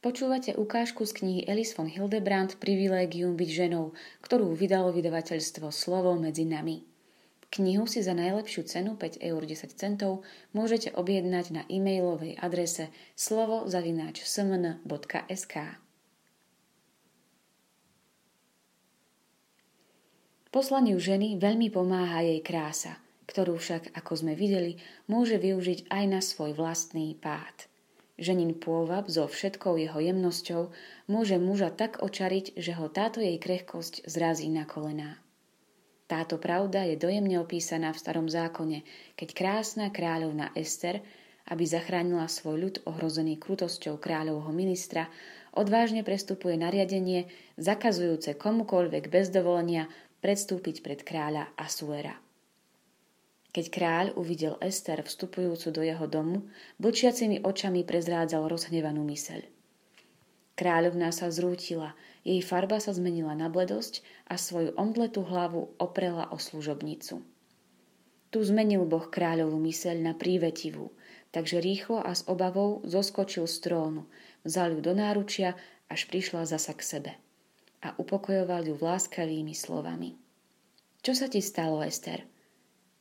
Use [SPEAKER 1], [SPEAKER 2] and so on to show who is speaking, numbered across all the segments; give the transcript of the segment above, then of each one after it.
[SPEAKER 1] Počúvate ukážku z knihy Elis von Hildebrand Privilegium byť ženou, ktorú vydalo vydavateľstvo Slovo medzi nami. Knihu si za najlepšiu cenu 5 eur 10 centov môžete objednať na e-mailovej adrese slovo.smn.sk Poslaniu ženy veľmi pomáha jej krása, ktorú však, ako sme videli, môže využiť aj na svoj vlastný pád. Ženin pôvab so všetkou jeho jemnosťou môže muža tak očariť, že ho táto jej krehkosť zrazí na kolená. Táto pravda je dojemne opísaná v starom zákone, keď krásna kráľovna Ester, aby zachránila svoj ľud ohrozený krutosťou kráľovho ministra, odvážne prestupuje nariadenie zakazujúce komukoľvek bez dovolenia predstúpiť pred kráľa Asuera. Keď kráľ uvidel Ester vstupujúcu do jeho domu, blčiacimi očami prezrádzal rozhnevanú myseľ. Kráľovná sa zrútila, jej farba sa zmenila na bledosť a svoju omdletú hlavu oprela o služobnicu. Tu zmenil Boh kráľovú myseľ na prívetivú, takže rýchlo a s obavou zoskočil z trónu, vzal ju do náručia, až prišla zasa k sebe a upokojoval ju láskavými slovami. Čo sa ti stalo, Ester?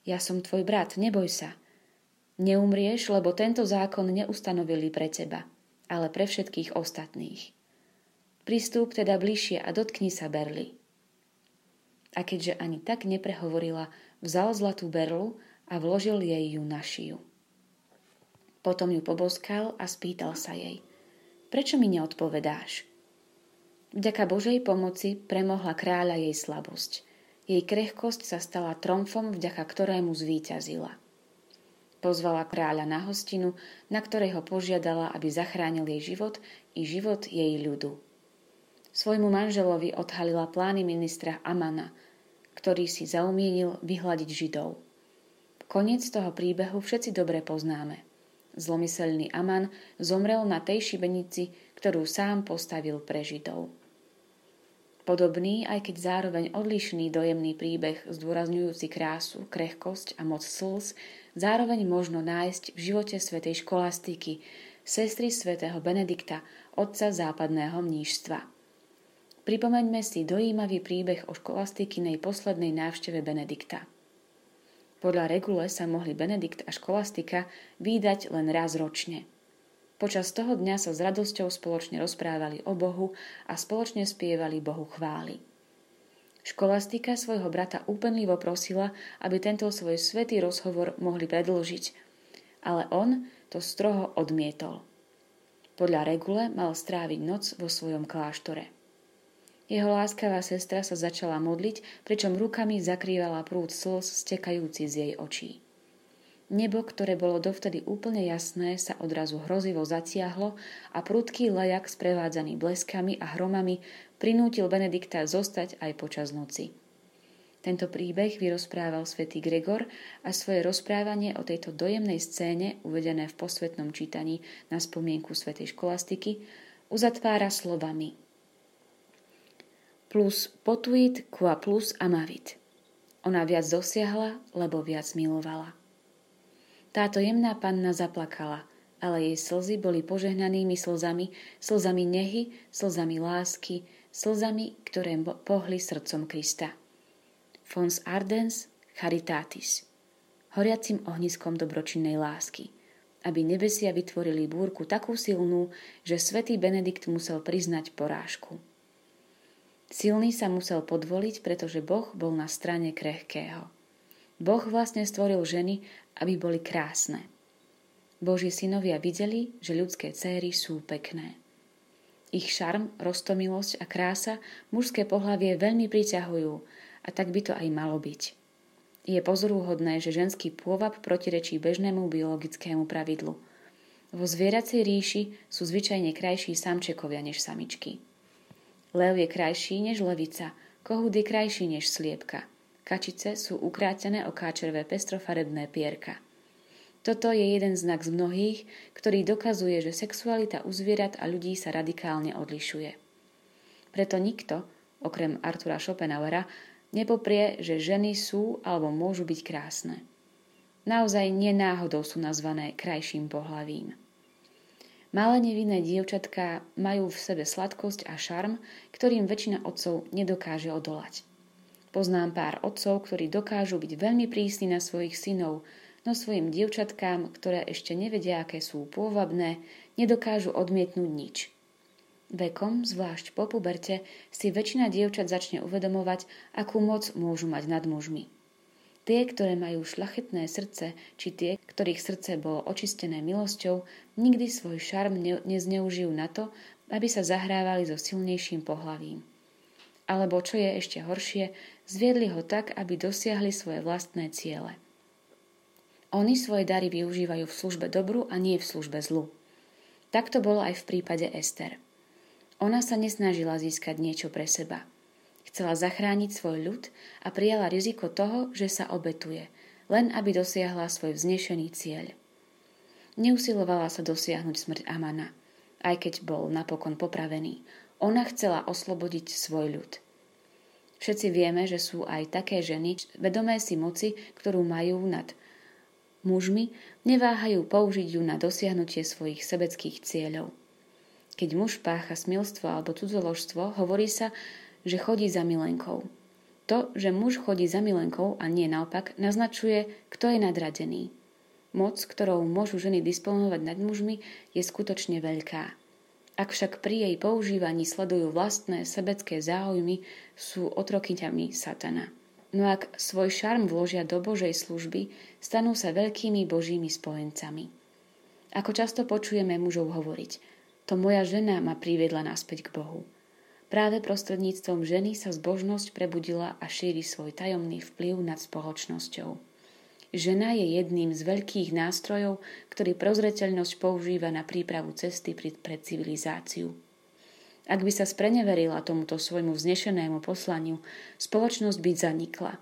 [SPEAKER 1] Ja som tvoj brat, neboj sa. Neumrieš, lebo tento zákon neustanovili pre teba, ale pre všetkých ostatných. Pristúp teda bližšie a dotkni sa berly. A keďže ani tak neprehovorila, vzal zlatú berlu a vložil jej ju na šiju. Potom ju poboskal a spýtal sa jej. Prečo mi neodpovedáš? Vďaka Božej pomoci premohla kráľa jej slabosť – jej krehkosť sa stala tromfom, vďaka ktorému zvíťazila. Pozvala kráľa na hostinu, na ktorej ho požiadala, aby zachránil jej život i život jej ľudu. Svojmu manželovi odhalila plány ministra Amana, ktorý si zaumienil vyhľadiť Židov. Koniec toho príbehu všetci dobre poznáme. Zlomyselný Aman zomrel na tej šibenici, ktorú sám postavil pre Židov. Podobný, aj keď zároveň odlišný dojemný príbeh zdôrazňujúci krásu, krehkosť a moc slz, zároveň možno nájsť v živote svätej školastiky, sestry svätého Benedikta, otca západného mnížstva. Pripomeňme si dojímavý príbeh o školastikinej poslednej návšteve Benedikta. Podľa regule sa mohli Benedikt a školastika výdať len raz ročne – Počas toho dňa sa s radosťou spoločne rozprávali o Bohu a spoločne spievali Bohu chvály. Školastika svojho brata úpenlivo prosila, aby tento svoj svetý rozhovor mohli predložiť, ale on to stroho odmietol. Podľa regule mal stráviť noc vo svojom kláštore. Jeho láskavá sestra sa začala modliť, pričom rukami zakrývala prúd slz stekajúci z jej očí. Nebo, ktoré bolo dovtedy úplne jasné, sa odrazu hrozivo zatiahlo a prudký lejak sprevádzaný bleskami a hromami prinútil Benedikta zostať aj počas noci. Tento príbeh vyrozprával svätý Gregor a svoje rozprávanie o tejto dojemnej scéne, uvedené v posvetnom čítaní na spomienku svätej školastiky, uzatvára slovami plus potuit qua plus amavit. Ona viac dosiahla, lebo viac milovala. Táto jemná panna zaplakala, ale jej slzy boli požehnanými slzami, slzami nehy, slzami lásky, slzami, ktoré pohli srdcom Krista. Fons ardens charitatis, horiacim ohniskom dobročinnej lásky, aby nebesia vytvorili búrku takú silnú, že svätý Benedikt musel priznať porážku. Silný sa musel podvoliť, pretože Boh bol na strane krehkého. Boh vlastne stvoril ženy, aby boli krásne. Boží synovia videli, že ľudské céry sú pekné. Ich šarm, roztomilosť a krása mužské pohlavie veľmi priťahujú a tak by to aj malo byť. Je pozorúhodné, že ženský pôvab protirečí bežnému biologickému pravidlu. Vo zvieracej ríši sú zvyčajne krajší samčekovia než samičky. Lev je krajší než levica, kohút je krajší než sliepka – Kačice sú ukrátené o káčervé pestrofarebné pierka. Toto je jeden znak z mnohých, ktorý dokazuje, že sexualita u zvierat a ľudí sa radikálne odlišuje. Preto nikto, okrem Artura Schopenhauera, nepoprie, že ženy sú alebo môžu byť krásne. Naozaj nenáhodou sú nazvané krajším pohlavím. Malé nevinné dievčatká majú v sebe sladkosť a šarm, ktorým väčšina otcov nedokáže odolať. Poznám pár otcov, ktorí dokážu byť veľmi prísni na svojich synov, no svojim dievčatkám, ktoré ešte nevedia, aké sú pôvabné, nedokážu odmietnúť nič. Vekom, zvlášť po puberte, si väčšina dievčat začne uvedomovať, akú moc môžu mať nad mužmi. Tie, ktoré majú šlachetné srdce, či tie, ktorých srdce bolo očistené milosťou, nikdy svoj šarm ne- nezneužijú na to, aby sa zahrávali so silnejším pohlavím. Alebo čo je ešte horšie, zviedli ho tak, aby dosiahli svoje vlastné ciele. Oni svoje dary využívajú v službe dobru a nie v službe zlu. Tak to bolo aj v prípade Ester. Ona sa nesnažila získať niečo pre seba – Chcela zachrániť svoj ľud a prijala riziko toho, že sa obetuje, len aby dosiahla svoj vznešený cieľ. Neusilovala sa dosiahnuť smrť Amana, aj keď bol napokon popravený. Ona chcela oslobodiť svoj ľud. Všetci vieme, že sú aj také ženy, vedomé si moci, ktorú majú nad mužmi, neváhajú použiť ju na dosiahnutie svojich sebeckých cieľov. Keď muž pácha smilstvo alebo cudzoložstvo, hovorí sa, že chodí za milenkou. To, že muž chodí za milenkou a nie naopak, naznačuje, kto je nadradený. Moc, ktorou môžu ženy disponovať nad mužmi, je skutočne veľká. Ak však pri jej používaní sledujú vlastné sebecké záujmy, sú otrokyňami satana. No ak svoj šarm vložia do Božej služby, stanú sa veľkými Božími spojencami. Ako často počujeme mužov hovoriť, to moja žena ma priviedla naspäť k Bohu. Práve prostredníctvom ženy sa zbožnosť prebudila a šíri svoj tajomný vplyv nad spoločnosťou. Žena je jedným z veľkých nástrojov, ktorý prozreteľnosť používa na prípravu cesty pre civilizáciu. Ak by sa spreneverila tomuto svojmu vznešenému poslaniu, spoločnosť by zanikla.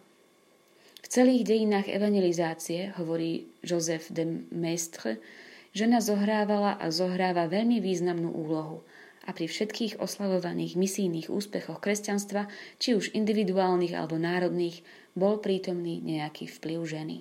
[SPEAKER 1] V celých dejinách evangelizácie, hovorí Joseph de Maistre, žena zohrávala a zohráva veľmi významnú úlohu – a pri všetkých oslavovaných misijných úspechoch kresťanstva, či už individuálnych alebo národných, bol prítomný nejaký vplyv ženy.